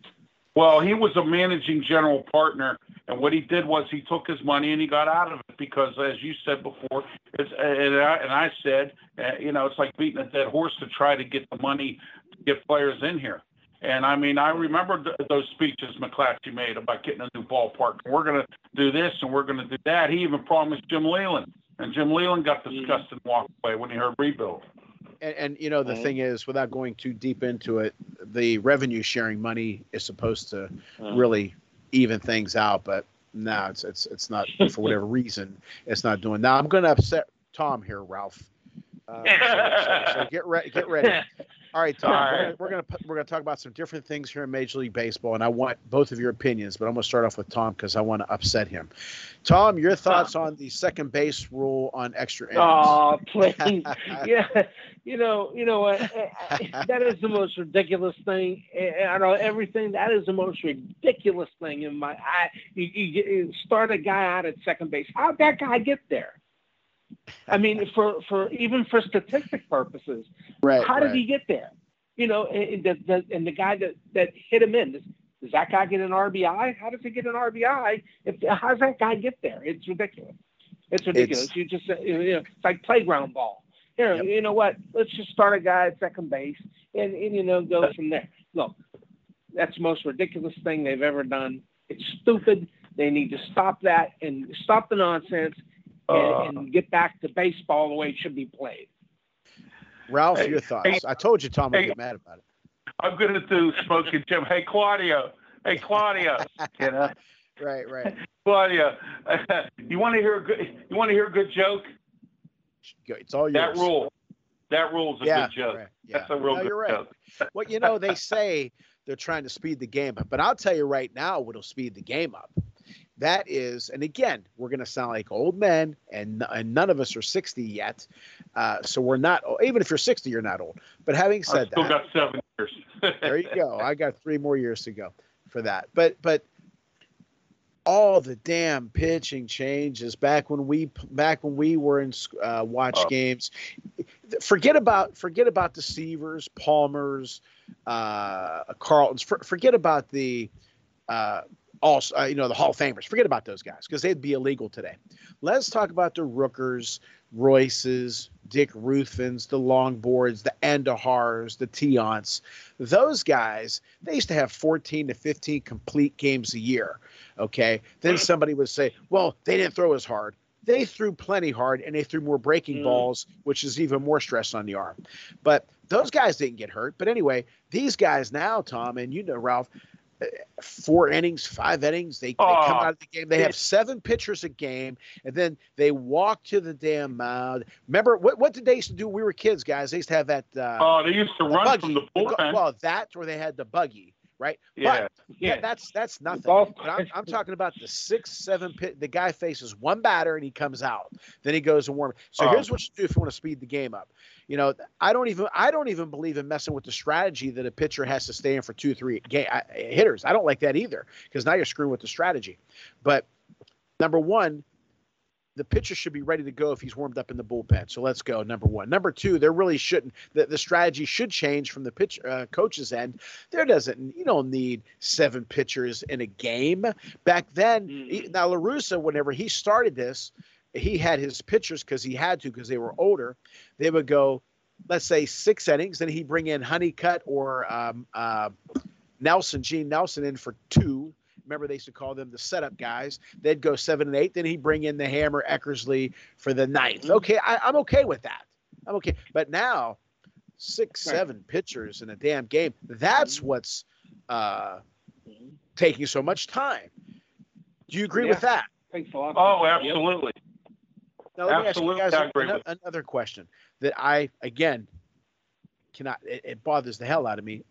Well, he was a managing general partner, and what he did was he took his money and he got out of it because, as you said before, it's, and, I, and I said, uh, you know, it's like beating a dead horse to try to get the money to get players in here. And I mean, I remember th- those speeches McClatchy made about getting a new ballpark. And we're going to do this and we're going to do that. He even promised Jim Leyland, and Jim Leyland got disgusted and walked away when he heard rebuild. And, and you know the Right. thing is, without going too deep into it, the revenue sharing money is supposed to Uh, really even things out, but no, it's it's it's not for whatever reason it's not doing. Now I'm going to upset Tom here, Ralph. Uh, so, so- so get ready, get ready. All right, Tom. All We're gonna, we're gonna we're gonna talk about some different things here in Major League Baseball, and I want both of your opinions. But I'm gonna start off with Tom because I want to upset him. Tom, your thoughts on the second base rule on extra innings? Oh, please. yeah, you know, you know what? that is the most ridiculous thing. I I know everything. That is the most ridiculous thing in my. I you, you, you start a guy out at second base. How'd that guy get there? I mean, for for even for statistic purposes, right. how did right. he get there? You know, and, and the, the, and the guy that that hit him in. Does, does that guy get an RBI? How does he get an RBI? If how does that guy get there? It's ridiculous. It's ridiculous. you just you know, it's like playground ball. Here, Yep. you know what? Let's just start a guy at second base and, and you know go from there. Look, that's the most ridiculous thing they've ever done. It's stupid. They need to stop that and stop the nonsense and, uh, and get back to baseball the way it should be played. Ralph, Hey, your thoughts? hey, I told you Tom would hey. get mad about it. I'm going to do Smoking Jim. Hey, Claudio. Hey, Claudio. you know, Right, right. Claudio. you want to hear a good? You want to hear a good joke? Go- It's all yours. That rule. That rule's a yeah, good joke. right, yeah. That's a real no, good you're right. joke. Well, you know, they say they're trying to speed the game up, but I'll tell you right now what'll speed the game up. That is, and again, we're going to sound like old men, and, and none of us are 60 yet. Uh, so we're not, even if you're 60, you're not old. But having said still that, got seven years. there you go. I got three more years to go for that. But but all the damn pitching changes back when we back when we were in uh, watch Oh. games. Forget about forget about deceivers, Palmers, uh, Carltons. For, forget about the uh, also uh, you know the Hall of Famers. Forget about those guys because they'd be illegal today. Let's talk about the Rookers, Royces, Dick Ruthvens, the Longboards, the Andujars, the Tiants. Those guys, they used to have 14 to 15 complete games a year. Okay. Then somebody would say, well, they didn't throw as hard. They threw plenty hard and they threw more breaking Mm. balls, which is even more stress on the arm. But those guys didn't get hurt. But anyway, these guys now, Tom, and you know, Ralph, four innings, five innings, they, they come Oh, out of the game. They have seven pitchers a game, and then they walk to the damn mound. Remember, what, what did they used to do when we were kids, guys? They used to have that. Uh, Oh, they used to run buggy. from the bullpen. well, that or they had the buggy, right? yeah. But Yeah. that, that's that's nothing. But I'm. I'm talking about the six, seven pit. The guy faces one batter and he comes out. Then he goes and warm. So Oh. here's what you do if you want to speed the game up. You know, I don't even I don't even believe in messing with the strategy that a pitcher has to stay in for two, three game I, uh, hitters. I don't like that either because now you're screwing with the strategy. But number one, the pitcher should be ready to go if he's warmed up in the bullpen. So let's go. Number one. Number two, there really shouldn't. The, the strategy should change from the pitch uh, coach's end. There doesn't. You don't need seven pitchers in a game. Back then, Mm. now La Russa, whenever he started this, he had his pitchers because he had to because they were older. They would go, let's say six innings. Then he'd bring in Honeycutt or um, uh, Nelson, Gene Nelson, in for two. Remember, they used to call them the setup guys. They'd go seven and eight. Then he'd bring in the hammer Eckersley for the ninth. Mm-hmm. Okay, I, I'm okay with that. I'm okay. But now, six, Right. seven pitchers in a damn game. That's mm-hmm. what's uh, mm-hmm. taking so much time. Do you agree with that? Thanks a lot. Oh, Yep. absolutely. Now, let me ask you guys agree ano- with another question that I, again, cannot, it, it bothers the hell out of me,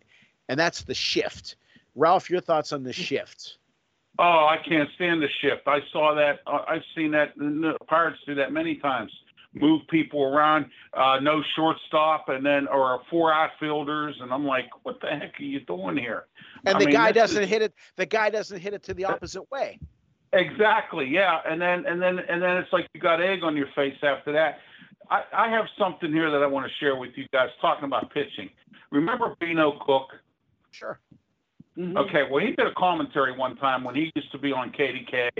and that's the shift. Ralph, your thoughts on the shift? Oh, I can't stand the shift. I saw that. Uh, I've seen that. The Pirates do that many times. Move people around, uh, no shortstop, and then or four outfielders, and I'm like, what the heck are you doing here? And I the mean, guy doesn't is- hit it. The guy doesn't hit it to the opposite way. Exactly. Yeah. And then and then and then it's like you got egg on your face after that. I, I have something here that I want to share with you guys talking about pitching. Remember Bino Cook? Sure. Mhm. Okay, well, he did a commentary one time when he used to be on KDK,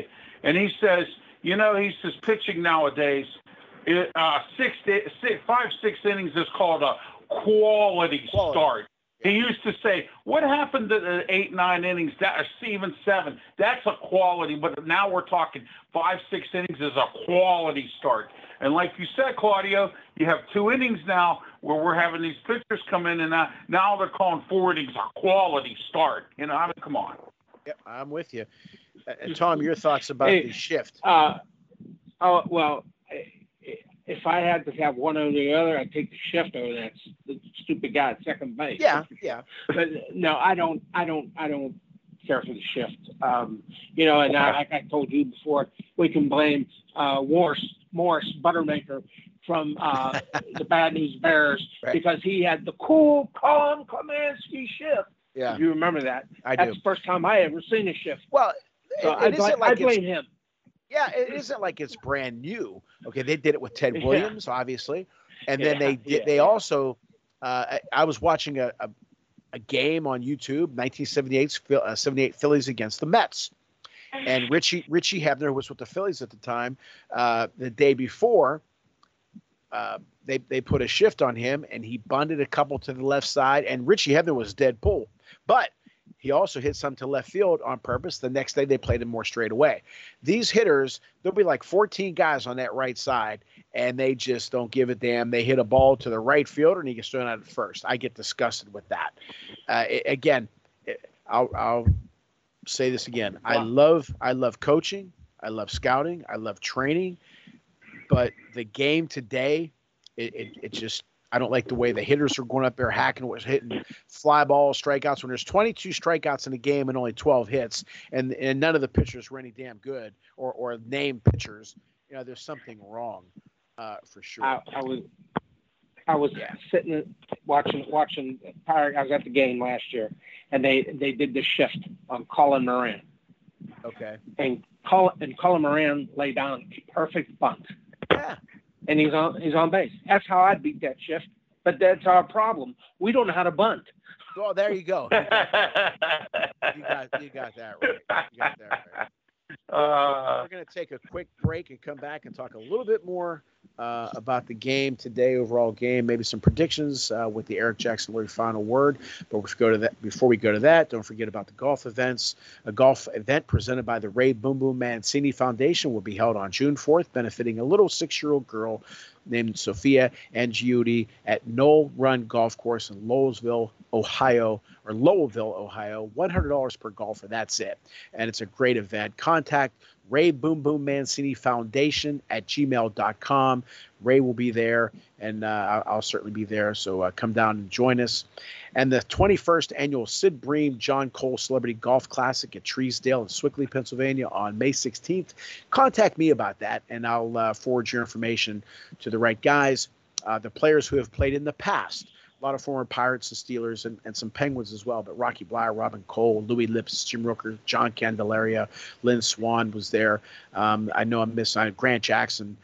and he says, you know, he says pitching nowadays, it, uh, six, six, five, six innings is called a quality, Quality. start. He used to say, "What happened to the eight, nine innings? That or even seven? That's a quality." But now we're talking five, six innings is a quality start. And like you said, Claudio, you have two innings now where we're having these pitchers come in, and now, now they're calling four innings a quality start. You know, I mean, come on. Yep, I'm with you. Uh, Tom, your thoughts about Hey, the shift? Uh, oh well, i- i- if I had to have one or the other, I'd take the shift over that the stupid guy at second base. Yeah, yeah. But no, I don't. I don't. I don't care for the shift. Um, you know, and I, like I told you before, we can blame uh, Morris Morris Buttermaker from uh, the Bad News Bears Right. because he had the cool, calm Kamansky shift. Yeah, If you remember that, I that's do. the first time I ever seen a shift. Well, So it, I, isn't like I blame him. Yeah, it isn't like it's brand new. Okay, they did it with Ted Yeah. Williams, obviously, and then they did. yeah, they yeah. also, uh, I, I was watching a, a a game on YouTube, 1978 uh, 78 Phillies against the Mets, and Richie Richie Hebner was with the Phillies at the time. Uh, the day before, uh, they they put a shift on him, and he bunted a couple to the left side, and Richie Hebner was dead pull, but He also hit some to left field on purpose. The next day they played him more straight away. These hitters, there'll be like 14 guys on that right side, and they just don't give a damn. They hit a ball to the right fielder and he gets thrown out at first. I get disgusted with that. Uh, it, again, it, I'll, I'll say this again. I love I love coaching. I love scouting. I love training. But the game today, it, it, it just I don't like the way the hitters are going up there hacking was hitting fly balls, strikeouts. When there's 22 strikeouts in a game and only 12 hits, and and none of the pitchers were any damn good or or named pitchers, you know, there's something wrong uh, for sure. I, I was I was yeah. sitting watching watching I was at the game last year, and they they did the shift on Colin Moran. Okay. And Colin and Colin Moran lay down a perfect bunt. And he's on he's on base. That's how I'd beat that shift. But that's our problem. We don't know how to bunt. Well, there you go. You got, you got, you got that right. You got that right. Uh, We're going to take a quick break and come back and talk a little bit more uh, about the game today, overall game, maybe some predictions uh, with the Eric Jackson Lurie final word. But we go to that before we go to that. Don't forget about the golf events. A golf event presented by the Ray Boom Boom Mancini Foundation will be held on June 4th, benefiting a little six-year-old girl named Sophia and Giudi at Knoll Run Golf Course in Lowellsville, Ohio, or Lowellville, Ohio. $100 per golfer. That's it. And it's a great event. Contact Ray Boom Boom Mancini Foundation at gmail.com. Ray will be there, and uh, I'll, certainly be there. So uh, come down and join us. And the 21st annual Sid Bream John Cole Celebrity Golf Classic at Treesdale in Sewickley, Pennsylvania on May 16th. Contact me about that, and I'll uh, forward your information to the right guys. Uh, the players who have played in the past lot of former Pirates and Steelers and, and some Penguins as well. But Rocky Bleier, Robin Cole, Louis Lipps, Jim Rooker, John Candelaria, Lynn Swann was there. Um, I know I missed uh, Grant Jackson.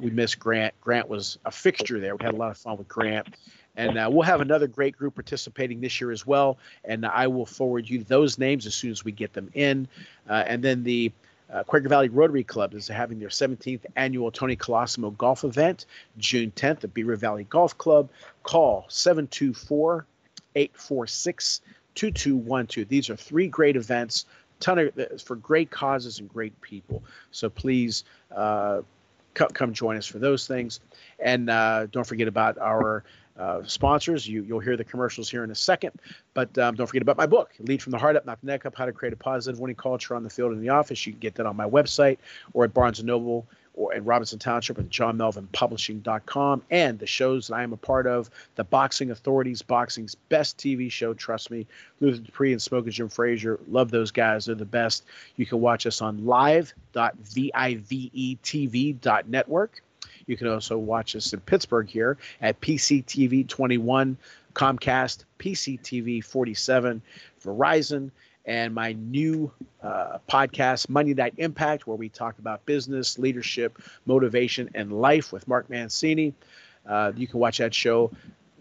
We missed Grant. Grant was a fixture there. We had a lot of fun with Grant. And uh, we'll have another great group participating this year as well. And I will forward you those names as soon as we get them in. Uh, and then the uh, Quaker Valley Rotary Club is having their 17th annual Tony Colosimo golf event June 10th at Beaver Valley Golf Club. Call 724 846 2212. These are three great events, ton of uh, for great causes and great people. So please uh, come, come join us for those things. And uh, don't forget about our uh, sponsors. You, you'll hear the commercials here in a second. But um, don't forget about my book, Lead from the Heart Up, Not the Neck Up How to Create a Positive Winning Culture on the Field and in the Office. You can get that on my website or at Barnes & Noble or at Robinson Township at johnmelvinpublishing.com and the shows that I am a part of, the Boxing Authorities, boxing's best TV show, trust me. Luther Dupree and Smoking Jim Frazier, love those guys. They're the best. You can watch us on live.vivetv.network. You can also watch us in Pittsburgh here at PCTV 21, Comcast, PCTV 47, Verizon, and my new uh, podcast, Monday Night Impact, where we talk about business, leadership, motivation, and life with Mark Mancini. Uh, you can watch that show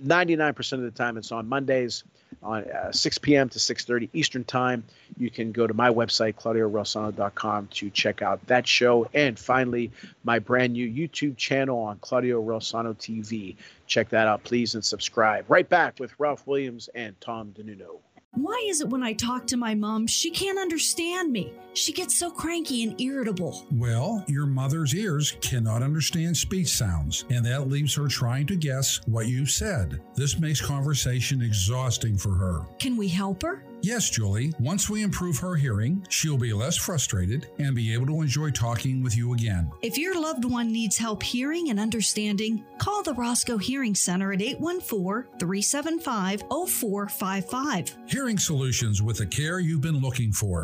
99% of the time. It's on Mondays on uh, 6 p.m. to 6:30 Eastern Time. You can go to my website claudiorosano.com to check out that show. And finally, my brand new YouTube channel on Claudio Rosano TV. Check that out, please, and subscribe. Right back with Ralph Williams and Tom DiNuno. Why is it when I talk to my mom, she can't understand me? She gets so cranky and irritable. Well, your mother's ears cannot understand speech sounds, and that leaves her trying to guess what you said. This makes conversation exhausting for her. Can we help her? Yes, Julie. Once we improve her hearing, she'll be less frustrated and be able to enjoy talking with you again. If your loved one needs help hearing and understanding, call the Roscoe Hearing Center at 814 375 0455. Hearing solutions with the care you've been looking for.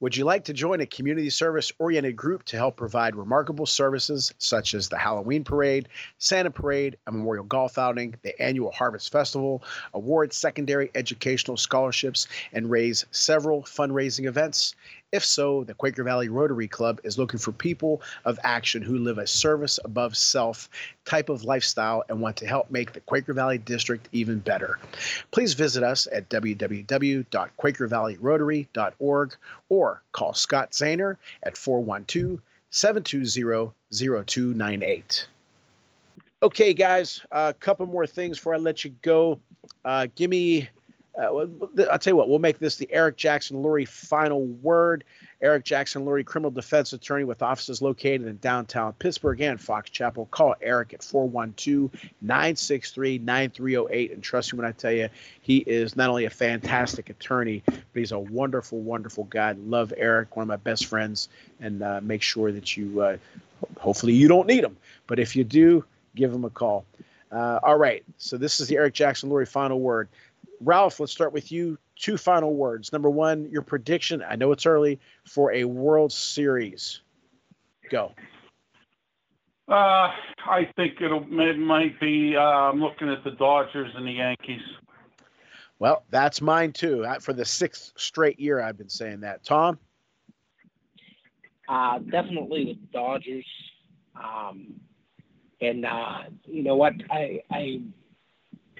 Would you like to join a community service oriented group to help provide remarkable services such as the Halloween Parade, Santa Parade, a memorial golf outing, the annual Harvest Festival, award secondary educational scholarships, and raise several fundraising events? If so, the Quaker Valley Rotary Club is looking for people of action who live a service above self type of lifestyle and want to help make the Quaker Valley District even better. Please visit us at www.quakervalleyrotary.org or call Scott Zahner at 412 720 0298. Okay, guys, a couple more things before I let you go. Uh, give me uh, I'll tell you what, we'll make this the Eric Jackson Lurie final word. Eric Jackson Lurie, criminal defense attorney with offices located in downtown Pittsburgh and Fox Chapel. Call Eric at 412 963 9308. And trust me when I tell you, he is not only a fantastic attorney, but he's a wonderful, wonderful guy. Love Eric, one of my best friends, and uh, make sure that you, uh, hopefully, you don't need him. But if you do, give him a call. Uh, all right. So this is the Eric Jackson Lurie final word. Ralph, let's start with you. Two final words. Number one, your prediction. I know it's early for a World Series. Go. Uh, I think it'll it might be. Uh, I'm looking at the Dodgers and the Yankees. Well, that's mine too. For the sixth straight year, I've been saying that. Tom. Uh, definitely the Dodgers. Um, and uh, you know what? I I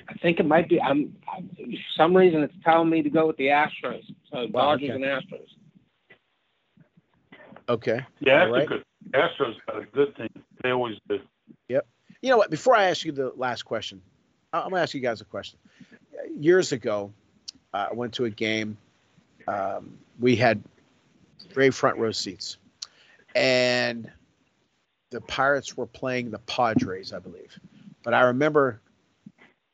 I think it might be. I'm, I'm for some reason it's telling me to go with the Astros. So Dodgers okay. and Astros. Okay. Yeah, that's right. a good. Astros got a good thing. They always do. Yep. You know what? Before I ask you the last question, I'm gonna ask you guys a question. Years ago, uh, I went to a game. Um, we had very front row seats, and the Pirates were playing the Padres, I believe. But I remember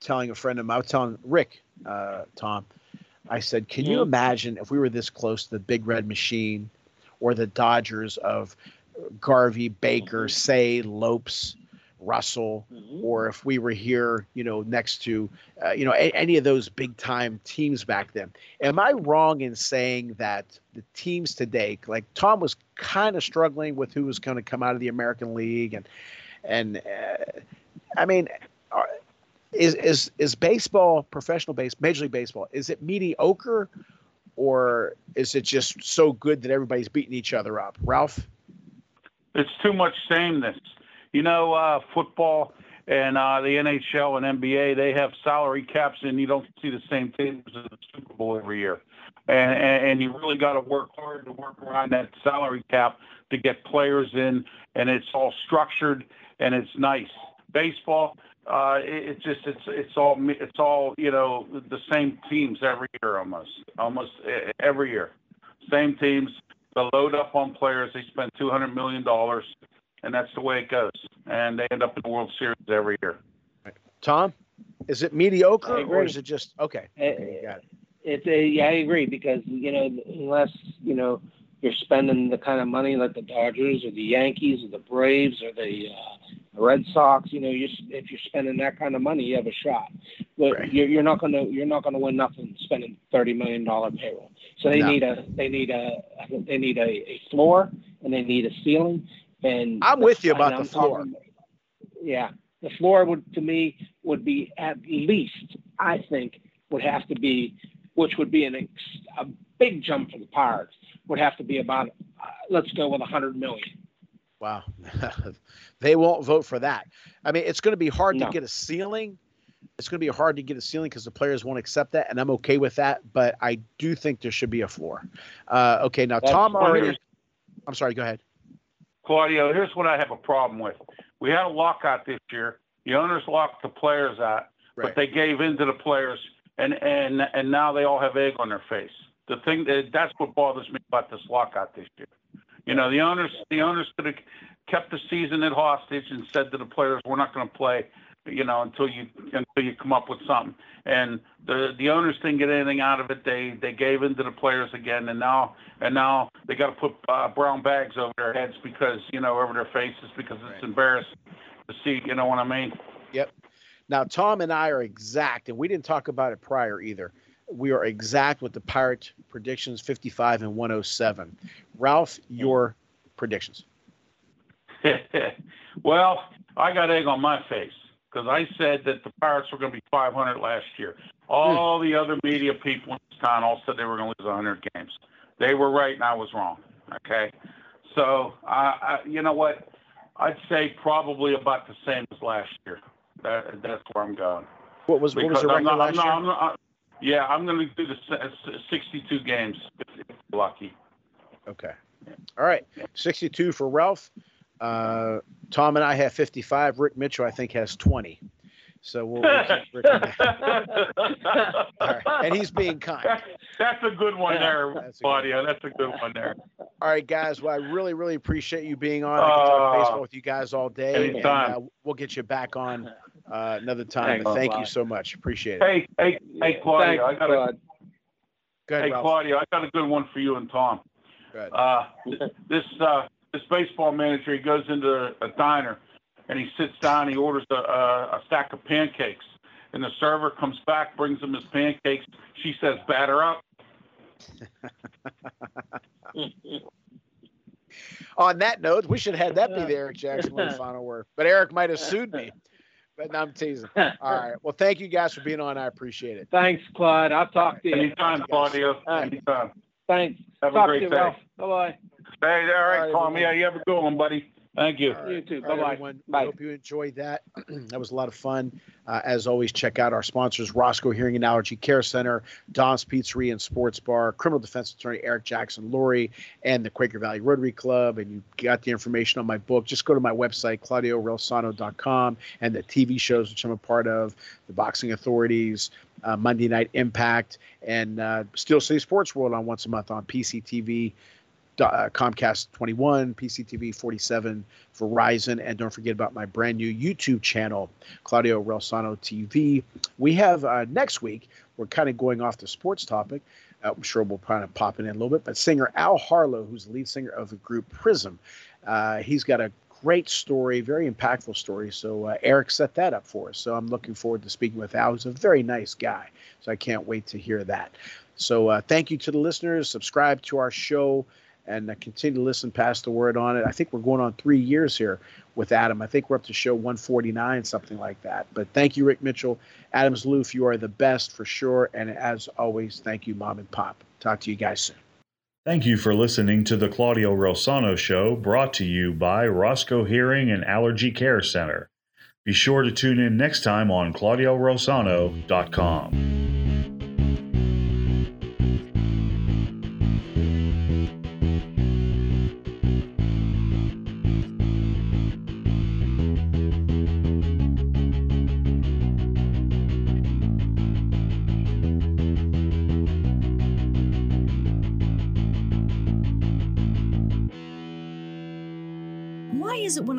telling a friend of mine, I was telling Rick, uh, Tom, I said, can you imagine if we were this close to the Big Red Machine or the Dodgers of Garvey, Baker, mm-hmm. Cey, Lopes, Russell, mm-hmm. or if we were here, you know, next to, uh, you know, a- any of those big time teams back then. Am I wrong in saying that the teams today, like Tom was kind of struggling with who was going to come out of the American League, and and uh, I mean, is is is baseball professional base major league baseball is it mediocre or is it just so good that everybody's beating each other up? Ralph? It's too much sameness. You know uh, football and uh, the nhl and nba they have salary caps and you don't see the same teams in the super bowl every year. And, and, and you really got to work hard to work around that salary cap to get players in and it's all structured and it's nice. Baseball uh, it's just it's it's all it's all you know the same teams every year almost almost every year, same teams. They load up on players. They spend two hundred million dollars, and that's the way it goes. And they end up in the World Series every year. Tom, is it mediocre or is it just okay? okay got it. It's a, yeah, I agree because you know unless you know you're spending the kind of money like the Dodgers or the Yankees or the Braves or the uh, Red Sox, you know, you if you're spending that kind of money, you have a shot. But right. you're, you're not gonna you're not gonna win nothing spending thirty million dollar payroll. So they no. need a they need a they need a, a floor and they need a ceiling. And I'm with you about the floor. Talking, yeah, the floor would to me would be at least I think would have to be, which would be an a big jump for the Pirates. Would have to be about uh, let's go with a hundred million. Wow. they won't vote for that. I mean, it's going to be hard no. to get a ceiling. It's going to be hard to get a ceiling because the players won't accept that, and I'm okay with that. But I do think there should be a floor. Uh, okay, now That's Tom already. I'm sorry. Go ahead. Claudio, here's what I have a problem with. We had a lockout this year. The owners locked the players out, right. but they gave in to the players, and and and now they all have egg on their face. The thing that that's what bothers me about this lockout this year. You know, the owners the owners could have kept the season at hostage and said to the players, "We're not going to play." you know, until you until you come up with something. And the the owners didn't get anything out of it. They they gave in to the players again, and now and now they got to put uh, brown bags over their heads because you know over their faces because it's right. embarrassing to see. You know what I mean? Yep. Now Tom and I are exact, and we didn't talk about it prior either. We are exact with the Pirate predictions, 55 and 107. Ralph, your predictions. well, I got egg on my face because I said that the Pirates were going to be 500 last year. All hmm. the other media people in this town all said they were going to lose 100 games. They were right, and I was wrong. Okay, so I, I, you know what? I'd say probably about the same as last year. That, that's where I'm going. What was what was the record not, last I'm not, year? I'm not, yeah, I'm going to do the 62 games lucky. Okay. All right. 62 for Ralph. Uh, Tom and I have 55. Rick Mitchell, I think, has 20. So we'll, we'll keep Rick right. And he's being kind. That's, a good one there, that's Claudia. That's a good one there. All right, guys. Well, I really, really appreciate you being on. I can talk uh, baseball with you guys all day. Anytime. And, uh, we'll get you back on uh, another time. Thanks, thank you so much. Appreciate it. Hey, hey, hey, Claudia. Thanks, I got a, Go ahead, hey, Ralph. Claudia. I got a good one for you and Tom. Uh, this uh, this baseball manager, he goes into a diner and he sits down, he orders a, a, a stack of pancakes. And the server comes back, brings him his pancakes. She says, batter up. On that note, we should have had that be the Eric Jackson final word. But Eric might have sued me. But I'm teasing. All right. Well, thank you guys for being on. I appreciate it. Thanks, Clyde. I'll talk to you. Anytime, Claudio. Anytime. Thanks. Have talk a great day. Bye bye. Hey, all right, Tom. Yeah, you have a good one, buddy. Thank you. Right. You too. Bye bye. Bye. I hope you enjoyed that. that was a lot of fun. Uh, as always, check out our sponsors Roscoe Hearing and Allergy Care Center, Dom's Pizzeria and Sports Bar, criminal defense attorney Eric Jackson Lurie, and the Quaker Valley Rotary Club. And you got the information on my book. Just go to my website, ClaudioRosano.com, and the TV shows which I'm a part of, the Boxing Authorities, uh, Monday Night Impact, and uh, Steel City Sports World on once a month on PCTV uh, Comcast 21, PCTV 47, Verizon, and don't forget about my brand new YouTube channel, Claudio Rosano TV. We have uh, next week, we're kind of going off the sports topic. Uh, I'm sure we'll kind of pop in a little bit, but singer Al Harlow, who's the lead singer of the group Prism, uh, he's got a great story, very impactful story. So uh, Eric set that up for us. So I'm looking forward to speaking with Al. He's a very nice guy. So I can't wait to hear that. So uh, thank you to the listeners. Subscribe to our show and uh, continue to listen, pass the word on it. I think we're going on three years here with Adam. I think we're up to show 149, something like that. But thank you, Rick Mitchell. Adams Loof, you are the best for sure. And as always, thank you, Mom and Pop. Talk to you guys soon. Thank you for listening to the Claudio Rosano Show, brought to you by Roscoe Hearing and Allergy Care Center. Be sure to tune in next time on ClaudioRosano.com.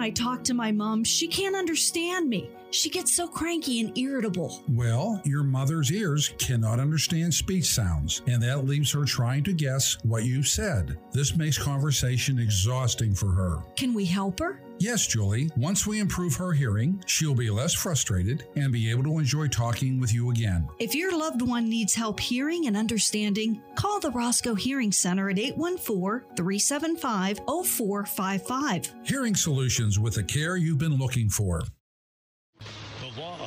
I talk to my mom, she can't understand me? She gets so cranky and irritable. Well, your mother's ears cannot understand speech sounds, and that leaves her trying to guess what you said. This makes conversation exhausting for her. Can we help her? Yes, Julie. Once we improve her hearing, she'll be less frustrated and be able to enjoy talking with you again. If your loved one needs help hearing and understanding, call the Roscoe Hearing Center at 814 375 0455. Hearing solutions with the care you've been looking for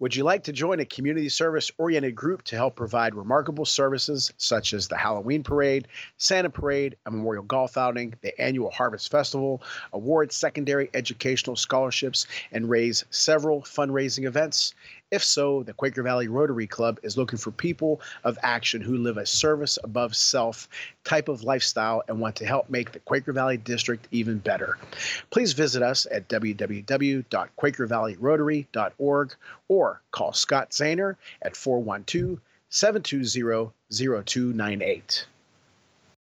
Would you like to join a community service oriented group to help provide remarkable services such as the Halloween Parade, Santa Parade, a memorial golf outing, the annual Harvest Festival, award secondary educational scholarships, and raise several fundraising events? If so, the Quaker Valley Rotary Club is looking for people of action who live a service above self type of lifestyle and want to help make the Quaker Valley District even better. Please visit us at www.quakervalleyrotary.org or call Scott Zahner at 412 720 0298.